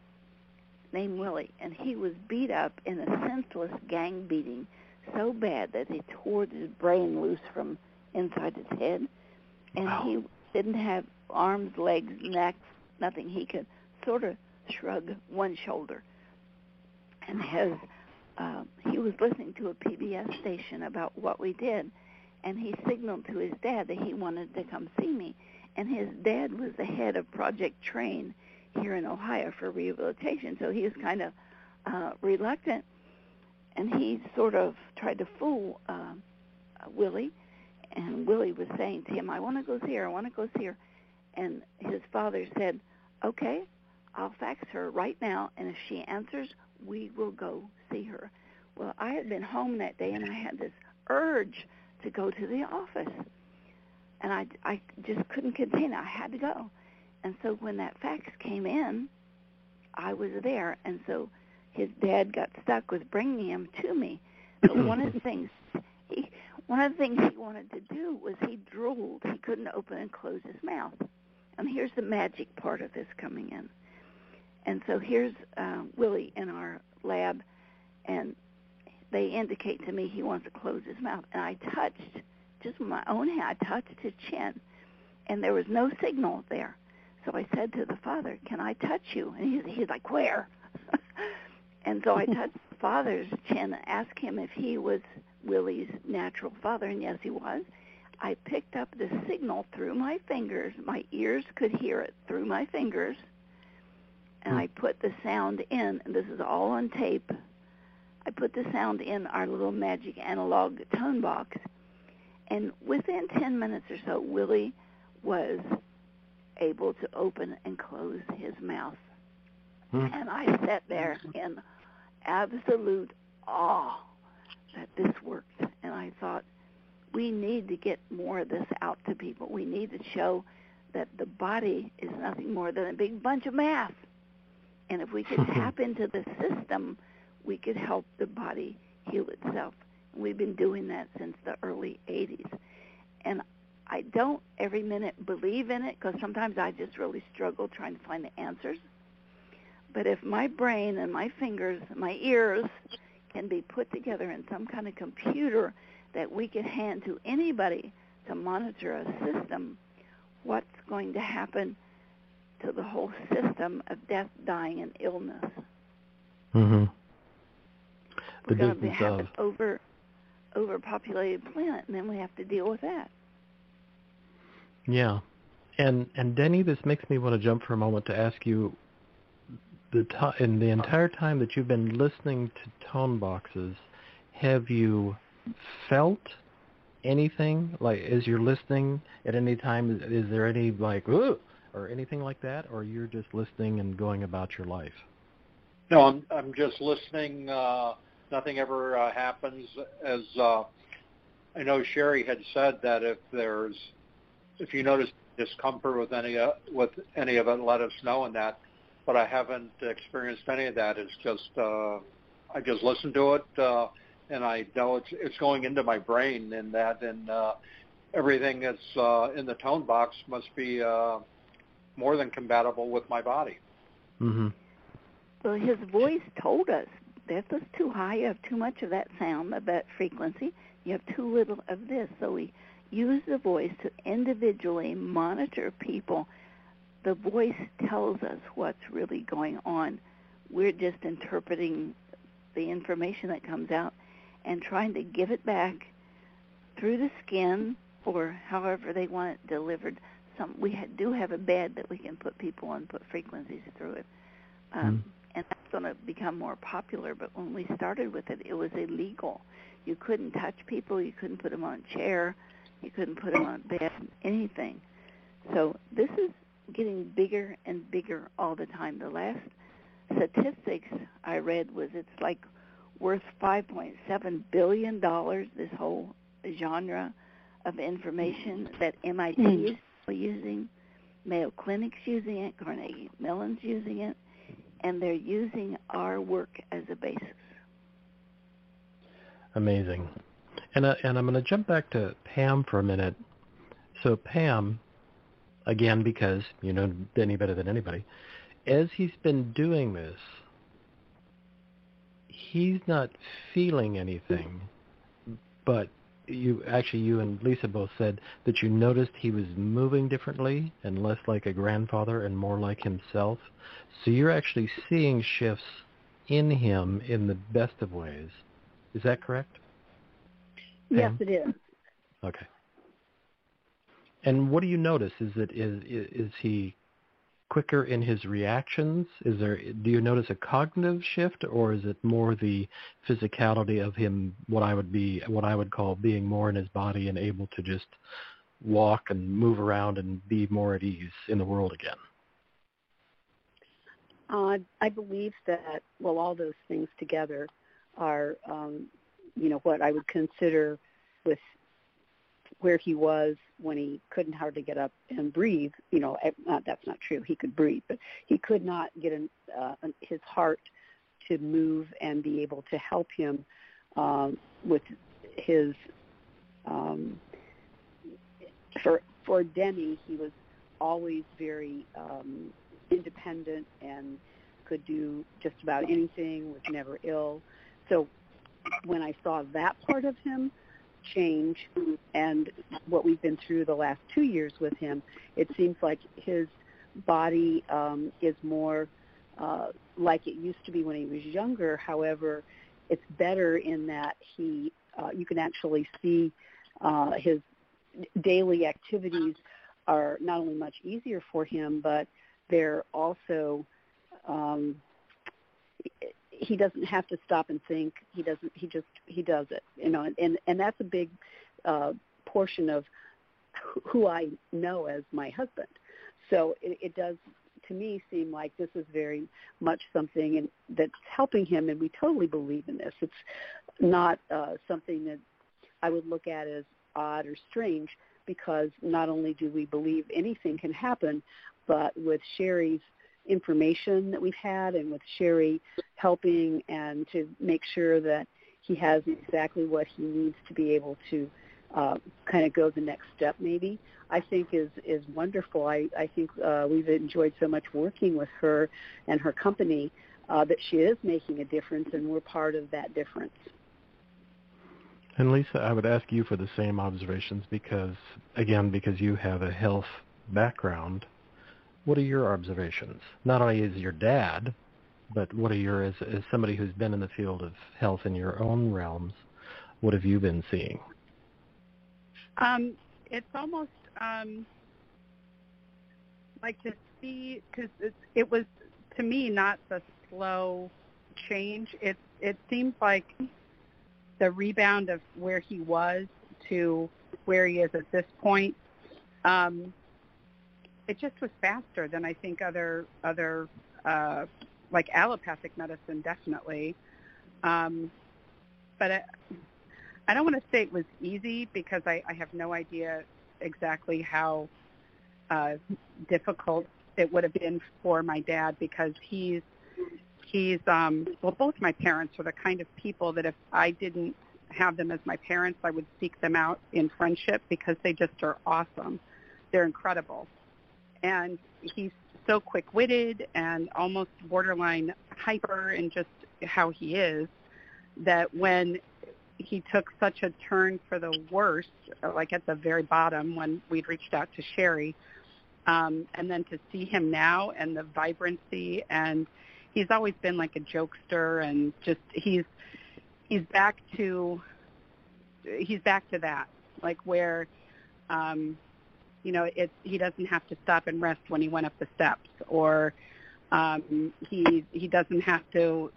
named Willie, and he was beat up in a senseless gang beating so bad that they tore his brain loose from inside his head, and wow. he didn't have arms, legs, neck, nothing. He could sort of shrug one shoulder, and his uh, he was listening to a PBS station about what we did, and he signaled to his dad that he wanted to come see me, and his dad was the head of Project Train here in Ohio for rehabilitation. So he was kind of uh, reluctant, and he sort of tried to fool uh, Willie. And Willie was saying to him, "I want to go see her. I want to go see her." And his father said, "Okay, I'll fax her right now, and if she answers, we will go see her." Well, I had been home that day, and I had this urge to go to the office, and I I just couldn't contain it. I had to go. And so when that fax came in, I was there, and so his dad got stuck with bringing him to me. But one of the things he one of the things he wanted to do was he drooled. He couldn't open and close his mouth. And here's the magic part of this coming in. And so here's uh, Willie in our lab, and they indicate to me he wants to close his mouth. And I touched, just with my own hand, I touched his chin, and there was no signal there. So I said to the father, "Can I touch you?" And he's, he's like, "Where?" and so I touched the father's chin and asked him if he was Willie's natural father, and yes, he was. I picked up the signal through my fingers. My ears could hear it through my fingers, and I put the sound in. And this is all on tape. I put the sound in our little magic analog tone box, and within 10 minutes or so, Willie was able to open and close his mouth. Hmm. And I sat there in absolute awe that this worked. And I thought, we need to get more of this out to people. We need to show that the body is nothing more than a big bunch of math. And if we could tap into the system, we could help the body heal itself. We've been doing that since the early 80s. And I don't every minute believe in it because sometimes I just really struggle trying to find the answers. But if my brain and my fingers, my ears can be put together in some kind of computer that we could hand to anybody to monitor a system, what's going to happen to the whole system of death, dying, and illness? Mm-hmm. We're going to have an over overpopulated planet, and then we have to deal with that. Yeah. And and Denny, this makes me want to jump for a moment to ask you the to- in the entire time that you've been listening to tone boxes, have you felt anything like as you're listening at any time is, is there any like Ooh! or anything like that or you're just listening and going about your life no i'm i'm just listening uh nothing ever uh, happens. As uh, I know Sharry had said that if there's if you notice discomfort with any uh, with any of it, let us know and that. But I haven't experienced any of that. It's just uh, I just listen to it, uh, and I know it's it's going into my brain, and that and uh, everything that's uh, in the tone box must be uh, more than compatible with my body. Mm-hmm. Well, his voice told us this is too high. You have too much of that sound, of that frequency. You have too little of this. So we use the voice to individually monitor people. The voice tells us what's really going on. We're just interpreting the information that comes out and trying to give it back through the skin or however they want it delivered. Some we ha- do have a bed that we can put people on, put frequencies through it, um, mm. and that's going to become more popular. But when we started with it, it was illegal. You couldn't touch people. You couldn't put them on a chair. You couldn't put them on a bed. Anything. So this is getting bigger and bigger all the time. The last statistics I read was it's like worth 5.7 billion dollars. This whole genre of information that MIT mm. is using, Mayo Clinic's using it, Carnegie Mellon's using it, and they're using our work as a basis. Amazing. And, uh, and I'm going to jump back to Pam for a minute. So Pam, again, because you know Denny better than anybody, as he's been doing this, he's not feeling anything, but you actually you and Lisa both said that you noticed he was moving differently and less like a grandfather and more like himself. So you're actually seeing shifts in him in the best of ways. Is that correct? Yes, it is. Okay. And what do you notice? Is it is is he quicker in his reactions? Is there do you notice a cognitive shift, or is it more the physicality of him? What I would be what I would call being more in his body and able to just walk and move around and be more at ease in the world again. Uh, I believe that well, all those things together are, um, you know, what I would consider with where he was when he couldn't hardly get up and breathe. You know, not, that's not true. He could breathe, but he could not get an, uh, his heart to move and be able to help him um, with his. Um, for for Denny, he was always very um, independent and could do just about anything. Was never ill. So when I saw that part of him, change and what we've been through the last two years with him, it seems like his body um, is more uh, like it used to be when he was younger. However, it's better in that he uh, you can actually see uh, his daily activities are not only much easier for him, but they're also um, he doesn't have to stop and think. He doesn't. He just he does it. You know, and and, and that's a big uh, portion of who I know as my husband. So it, it does to me seem like this is very much something and that's helping him, and we totally believe in this. It's not uh, something that I would look at as odd or strange because not only do we believe anything can happen, but with Sharry's information that we've had and with Sharry helping and to make sure that he has exactly what he needs to be able to uh, kind of go the next step maybe I think is is wonderful. I, I think uh, we've enjoyed so much working with her and her company uh, that she is making a difference and we're part of that difference. And Lisa, I would ask you for the same observations because, again, because you have a health background what are your observations? Not only as your dad, but what are your as, as somebody who's been in the field of health in your own realms? What have you been seeing? Um, it's almost um, like to see because it, was to me not the slow change. It it seems like the rebound of where he was to where he is at this point. Um, it just was faster than I think other other uh, like allopathic medicine definitely. Um, but I, I don't want to say it was easy because I, I have no idea exactly how uh, difficult it would have been for my dad because he's he's um well both my parents are the kind of people that if I didn't have them as my parents I would seek them out in friendship because they just are awesome. They're incredible. And he's so quick-witted and almost borderline hyper in just how he is that when he took such a turn for the worst, like at the very bottom when we'd reached out to Sharry, um, and then to see him now and the vibrancy and he's always been like a jokester and just he's he's back to he's back to that like where um you know it he doesn't have to stop and rest when he went up the steps or um he he doesn't have to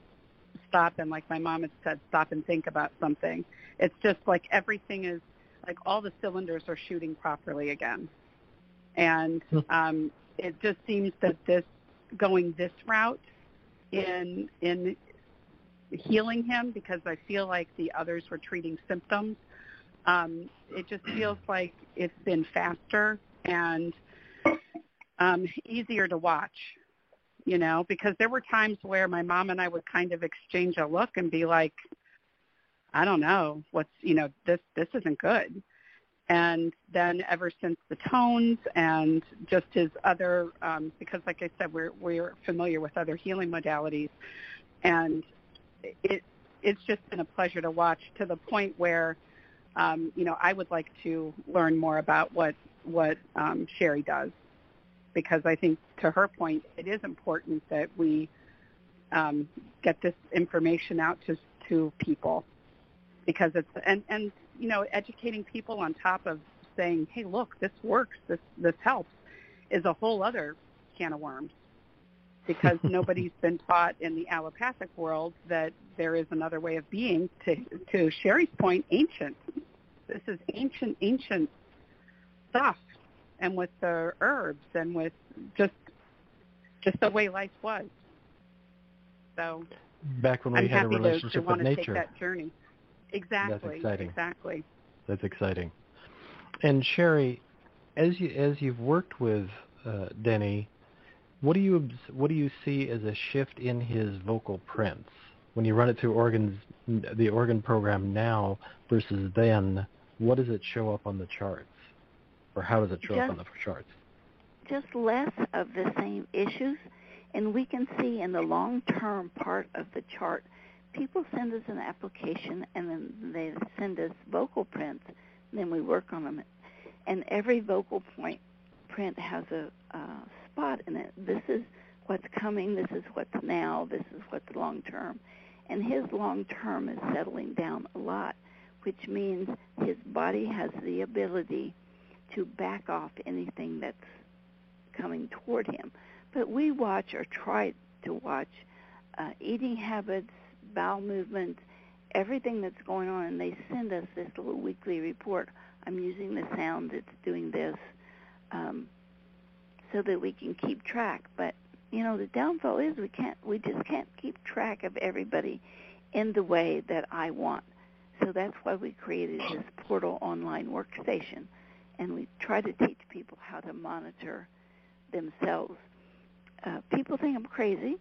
stop and like my mom had said stop and think about something it's just like everything is like all the cylinders are shooting properly again and hmm. um it just seems that this going this route in in healing him because I feel like the others were treating symptoms. Um, it just feels like it's been faster and um, easier to watch, you know, because there were times where my mom and I would kind of exchange a look and be like, I don't know, what's, you know, this this isn't good. And then ever since the tones and just his other, um, because like I said, we're we're familiar with other healing modalities, and it it's just been a pleasure to watch to the point where, um, you know, I would like to learn more about what what um, Sharry does, because I think to her point, it is important that we um, get this information out to to people, because it's and and you know, educating people on top of saying, hey, look, this works, this this helps, is a whole other can of worms because nobody's been taught in the allopathic world that there is another way of being. To to Sharry's point, ancient. This is ancient, ancient stuff, and with the herbs and with just just the way life was. So back when we I'm had a relationship to, to with nature. Take that journey. Exactly. That's exciting. Exactly. That's exciting. And Sharry, as you as you've worked with uh, Denny, what do you what do you see as a shift in his vocal prints when you run it through organs the organ program now versus then? What does it show up on the charts, or how does it show just, up on the charts? Just less of the same issues, and we can see in the long-term part of the chart people send us an application and then they send us vocal prints, and then we work on them. And every vocal point print has a uh, spot in it. This is what's coming. This is what's now. This is what's long term. And his long term is settling down a lot, which means his body has the ability to back off anything that's coming toward him. But we watch or try to watch uh, eating habits, bowel movements, everything that's going on, and they send us this little weekly report. I'm using the sound, it's doing this, um, so that we can keep track. But you know, the downfall is we can't, we just can't keep track of everybody in the way that I want. So that's why we created this portal online workstation, and we try to teach people how to monitor themselves. Uh, people think I'm crazy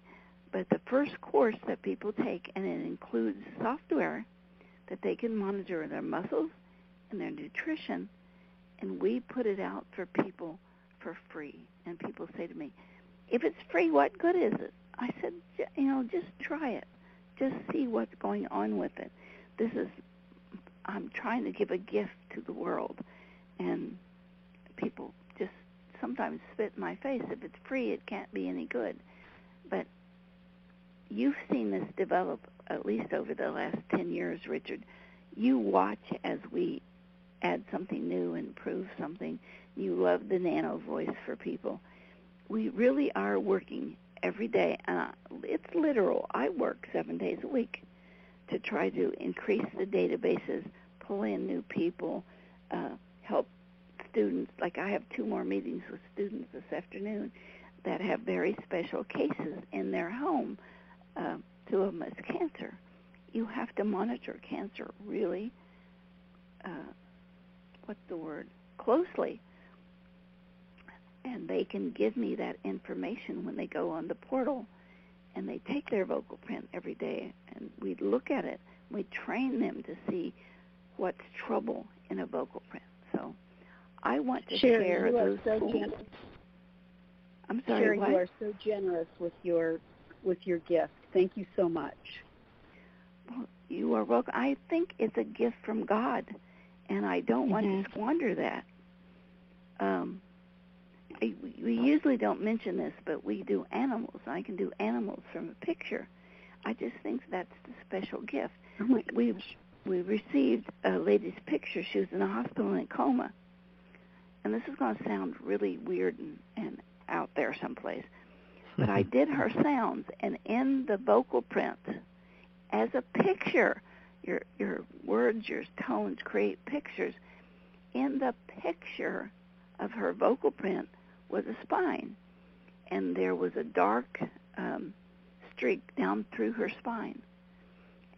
but the first course that people take, and it includes software that they can monitor their muscles and their nutrition, and we put it out for people for free. And people say to me, if it's free, what good is it? I said, you know, just try it. Just see what's going on with it. This is, I'm trying to give a gift to the world. And people just sometimes spit in my face. If it's free, it can't be any good. But you've seen this develop at least over the last 10 years, Richard. You watch as we add something new, and improve something. You love the nano voice for people. We really are working every day, and it's literal. I work seven days a week to try to increase the databases, pull in new people, uh, help students. Like I have two more meetings with students this afternoon that have very special cases in their home uh, two of them is cancer. you have to monitor cancer really, uh, what's the word, closely. And they can give me that information when they go on the portal and they take their vocal print every day and we look at it. We train them to see what's trouble in a vocal print. So I want to Sharry, share those so tools. I'm sorry, Sharry, what? you are so generous with your with your gift. Thank you so much. Well, you are welcome. I think it's a gift from God, and I don't want Mhm. to squander that. Um, I, we usually don't mention this, but we do animals. I can do animals from a picture. I just think that's the special gift. Oh my gosh. we received a lady's picture. She was in a hospital in a coma, and this is going to sound really weird and, and out there someplace. But I did her sounds, and in the vocal print, as a picture, your your words, your tones create pictures. In the picture of her vocal print was a spine, and there was a dark um, streak down through her spine.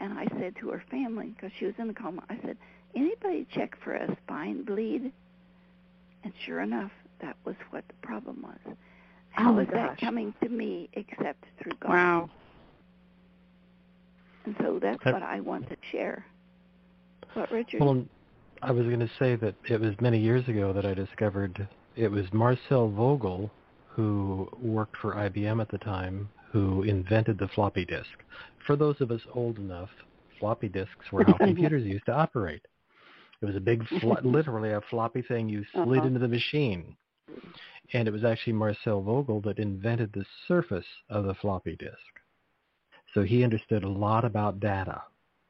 And I said to her family, because she was in a coma, I said, anybody check for a spine bleed? And sure enough, that was what the problem was. How Oh my is that coming to me except through God? Wow. And so that's what I want to share. What, Richard? Well, I was going to say that it was many years ago that I discovered it was Marcel Vogel who worked for IBM at the time who invented the floppy disk. For those of us old enough, floppy disks were how computers used to operate. It was a big, fl- literally a floppy thing you slid Uh-huh. into the machine. And it was actually Marcel Vogel that invented the surface of the floppy disk. So he understood a lot about data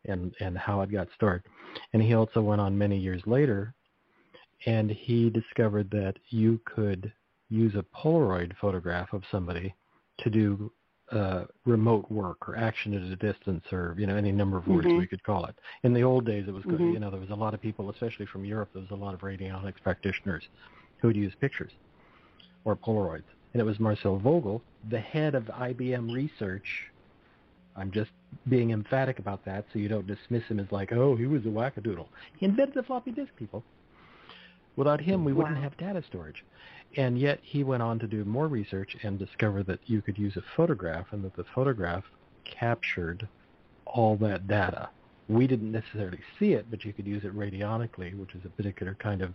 and, and how it got stored. And he also went on many years later and he discovered that you could use a Polaroid photograph of somebody to do uh, remote work or action at a distance or you know any number of words Mhm. we could call it. In the old days, it was good. Mhm. You know there was a lot of people, especially from Europe. There was a lot of radionics practitioners who would use pictures or Polaroids, and it was Marcel Vogel, the head of IBM research. I'm just being emphatic about that, so you don't dismiss him as like, oh, he was a wackadoodle. He invented the floppy disk, people. Without him, we wouldn't have data storage. And yet he went on to do more research and discover that you could use a photograph and that the photograph captured all that data. We didn't necessarily see it, but you could use it radionically, which is a particular kind of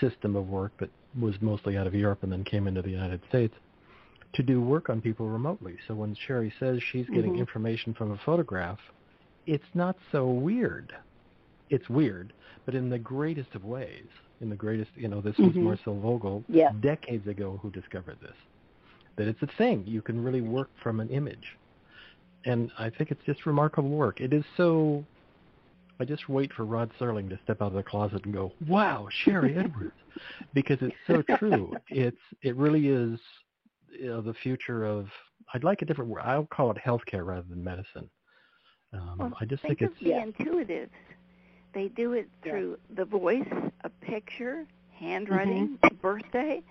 system of work that was mostly out of Europe and then came into the United States to do work on people remotely. So when Sharry says she's getting Mhm. information from a photograph, it's not so weird. It's weird, but in the greatest of ways. In the greatest, you know, this was Mhm. Marcel Vogel Yes. decades ago who discovered this. That it's a thing. You can really work from an image. And I think it's just remarkable work. It is so I just wait for Rod Serling to step out of the closet and go, "Wow, Sharry Edwards," because it's so true. It's it really is you know, the future of. I'd like a different word. I'll call it healthcare rather than medicine. Um, Well, I just think think it's the Yeah. intuitives. They do it Yeah. through the voice, a picture, handwriting, Mm-hmm. birthday.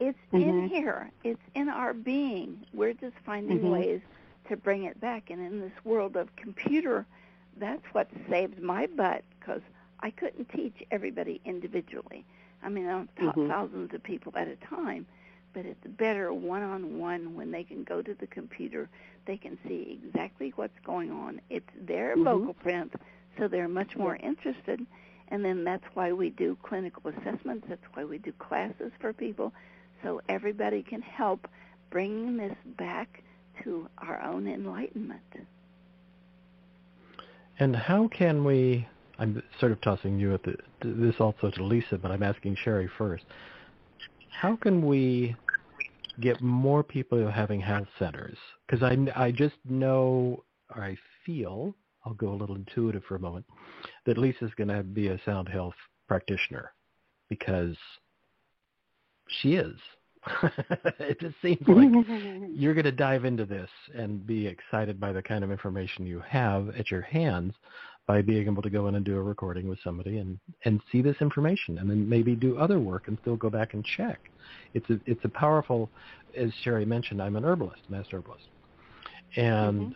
It's in Mhm. here. It's in our being. We're just finding Mhm. ways to bring it back. And in this world of computer, that's what saved my butt because I couldn't teach everybody individually. I mean, I don't taught Mhm. thousands of people at a time, but it's better one-on-one when they can go to the computer. They can see exactly what's going on. It's their Mhm. vocal print, so they're much more interested. And then that's why we do clinical assessments. That's why we do classes for people, so everybody can help bringing this back to our own enlightenment. And how can we? I'm sort of tossing you at the, this also to Lisa, but I'm asking Sharry first. How can we get more people having health centers? Because I, I just know, or I feel, I'll go a little intuitive for a moment, that Lisa's going to be a sound health practitioner because she is. it just seems like you're going to dive into this and be excited by the kind of information you have at your hands by being able to go in and do a recording with somebody and, and see this information and then maybe do other work and still go back and check. It's a, it's a powerful, as Sharry mentioned, I'm an herbalist, master herbalist. And mm-hmm.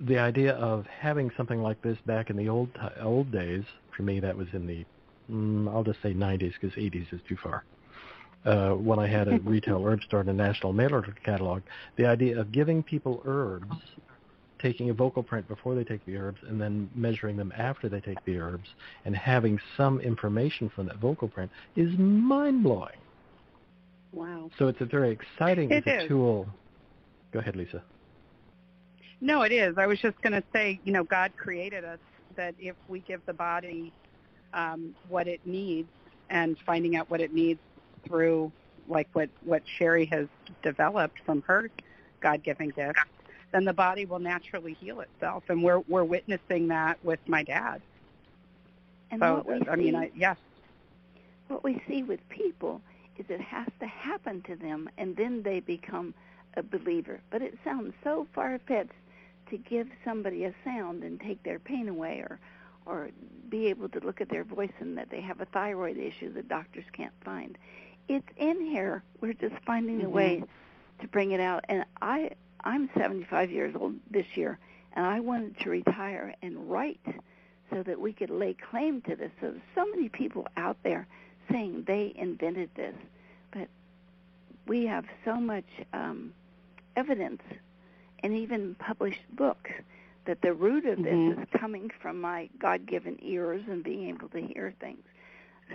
The idea of having something like this back in the old old days, for me, that was in the, mm, I'll just say 90s because 80s is too far. Uh, when I had a retail herb store and a national mail order catalog, the idea of giving people herbs, taking a vocal print before they take the herbs, and then measuring them after they take the herbs, and having some information from that vocal print is mind-blowing. Wow. So it's a very exciting It it's a tool. Go ahead, Lisa. No, it is. I was just going to say, you know, God created us that if we give the body um, what it needs and finding out what it needs through like what, what Sharry has developed from her God-given gift, then the body will naturally heal itself. And we're, we're witnessing that with my dad. And so, I mean, see, I, yes. what we see with people is it has to happen to them, and then they become a believer. But it sounds so far-fetched to give somebody a sound and take their pain away, or or be able to look at their voice and that they have a thyroid issue that doctors can't find. It's in here. We're just finding a way to bring it out. And I I'm 75 years old this year, and I wanted to retire and write so that we could lay claim to this. So there's so many people out there saying they invented this, but we have so much um, evidence and even published books that the root of this is coming from my God-given ears and being able to hear things.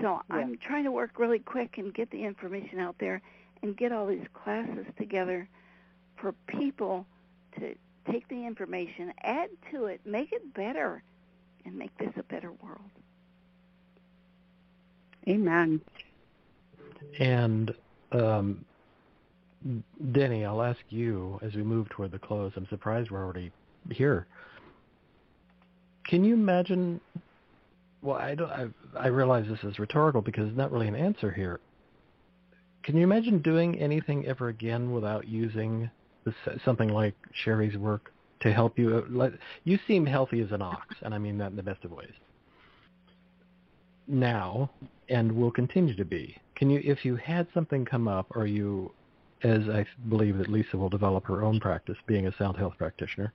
So Yeah. I'm trying to work really quick and get the information out there and get all these classes together for people to take the information, add to it, make it better, and make this a better world. Amen. And um, Denny, I'll ask you as we move toward the close. I'm surprised we're already here. Can you imagine? Well, I don't. I, I realize this is rhetorical because there's not really an answer here. Can you imagine doing anything ever again without using this, something like Sharry's work to help you? Uh, let, you seem healthy as an ox, and I mean that in the best of ways. Now, and will continue to be. Can you, if you had something come up, or you, as I believe that Lisa will develop her own practice, being a sound health practitioner,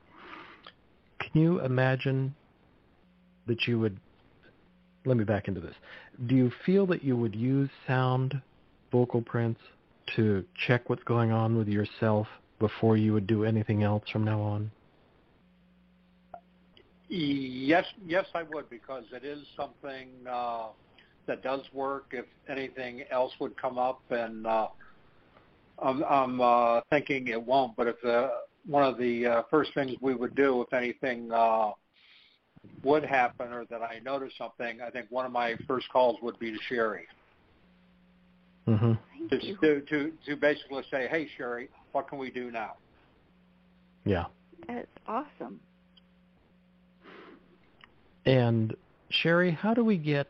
can you imagine that you would? Let me back into this. Do you feel that you would use sound vocal prints to check what's going on with yourself before you would do anything else from now on? Yes, yes, I would because it is something uh, that does work. If anything else would come up, and uh, I'm, I'm uh, thinking it won't. But if the, one of the uh, first things we would do, if anything uh, would happen, or that I notice something, I think one of my first calls would be to Sharry Mm-hmm. To to to, to basically say, "Hey, Sharry, what can we do now?" Yeah. That's awesome. And Sharry, how do we get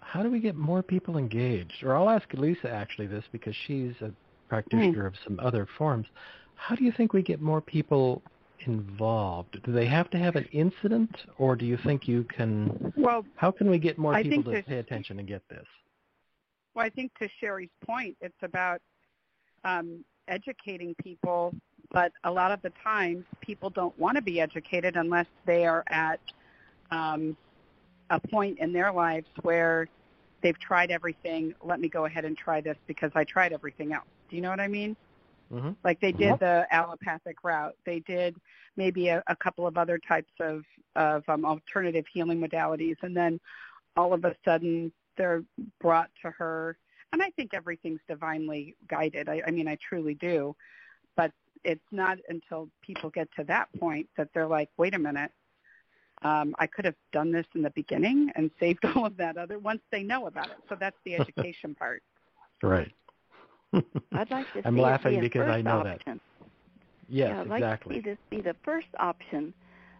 how do we get more people engaged? Or I'll ask Lisa actually this because she's a practitioner of some other forms. How do you think we get more people involved? Do they have to have an incident, or do you think you can? Well, How can we get more I people think to pay attention and get this? Well, I think to Sharry's point, it's about um, educating people, but a lot of the times people don't want to be educated unless they are at um, a point in their lives where they've tried everything. Let me go ahead and try this because I tried everything else. Do you know what I mean? Mm-hmm. Like they did the allopathic route. They did maybe a, a couple of other types of, of um, alternative healing modalities. And then all of a sudden they're brought to her. And I think everything's divinely guided. I, I mean, I truly do. But it's not until people get to that point that they're like, wait a minute, um, I could have done this in the beginning and saved all of that other once they know about it. So that's the education part. Right. I'd like to I'm see laughing it be a because first I know that. option. Yes, yeah, I'd like to see this be the first option,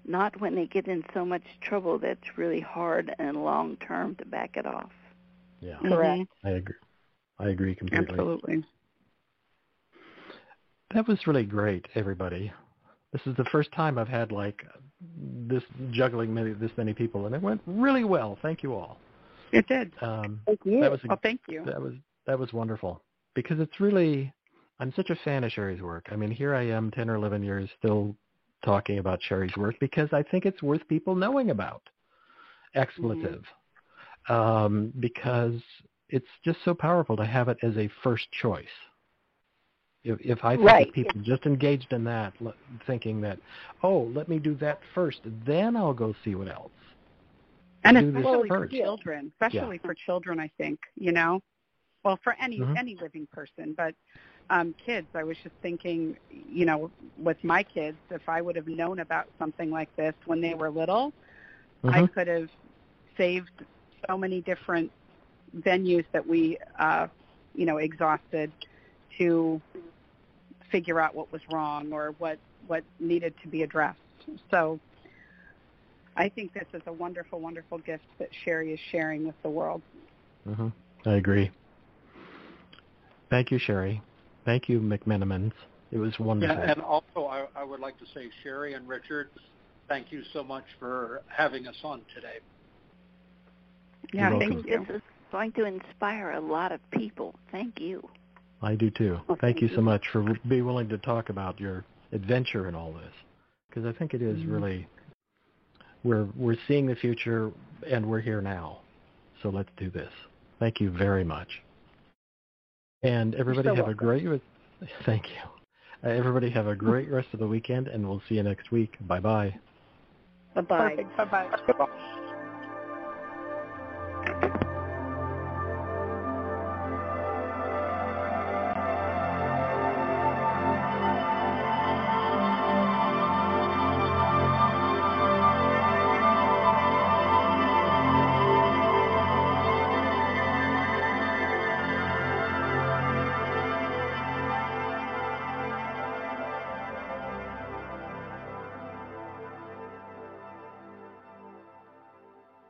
not when they get in so much trouble that's really hard and long term to back it off. Yeah, Correct. I agree. I agree completely. Absolutely. That was really great, everybody. This is the first time I've had like this juggling many, this many people, and it went really well. Thank you all. It did. Um, Thank you. that was a, Well, thank you. that was that was wonderful because it's really I'm such a fan of Sharry's work. I mean, here I am, ten or eleven years, still talking about Sharry's work because I think it's worth people knowing about. Expletive. Mm-hmm. Um, because it's just so powerful to have it as a first choice. If, if I think right. people just engaged in that, thinking that, oh, let me do that first, then I'll go see what else. And especially for children, especially yeah. for children, I think you know, well, for any mm-hmm. any living person, but um, kids. I was just thinking, you know, with my kids, if I would have known about something like this when they were little, mm-hmm. I could have saved so many different venues that we, uh, you know, exhausted to figure out what was wrong or what what needed to be addressed. So I think this is a wonderful, wonderful gift that Sharry is sharing with the world. Mm-hmm. I agree. Thank you, Sharry. Thank you, McMenamins. It was wonderful. Yeah, and also I, I would like to say, Sharry and Richard, thank you so much for having us on today. Yeah, thank you. This is going to inspire a lot of people. Thank you. I do too. Well, thank, thank you, you so much for being willing to talk about your adventure in all this, because I think it is mm-hmm. really we're we're seeing the future and we're here now. So let's do this. Thank you very much. And everybody so have welcome. a great thank you. Uh, everybody have a great rest of the weekend and we'll see you next week. Bye-bye. Bye-bye. Bye-bye. Bye-bye.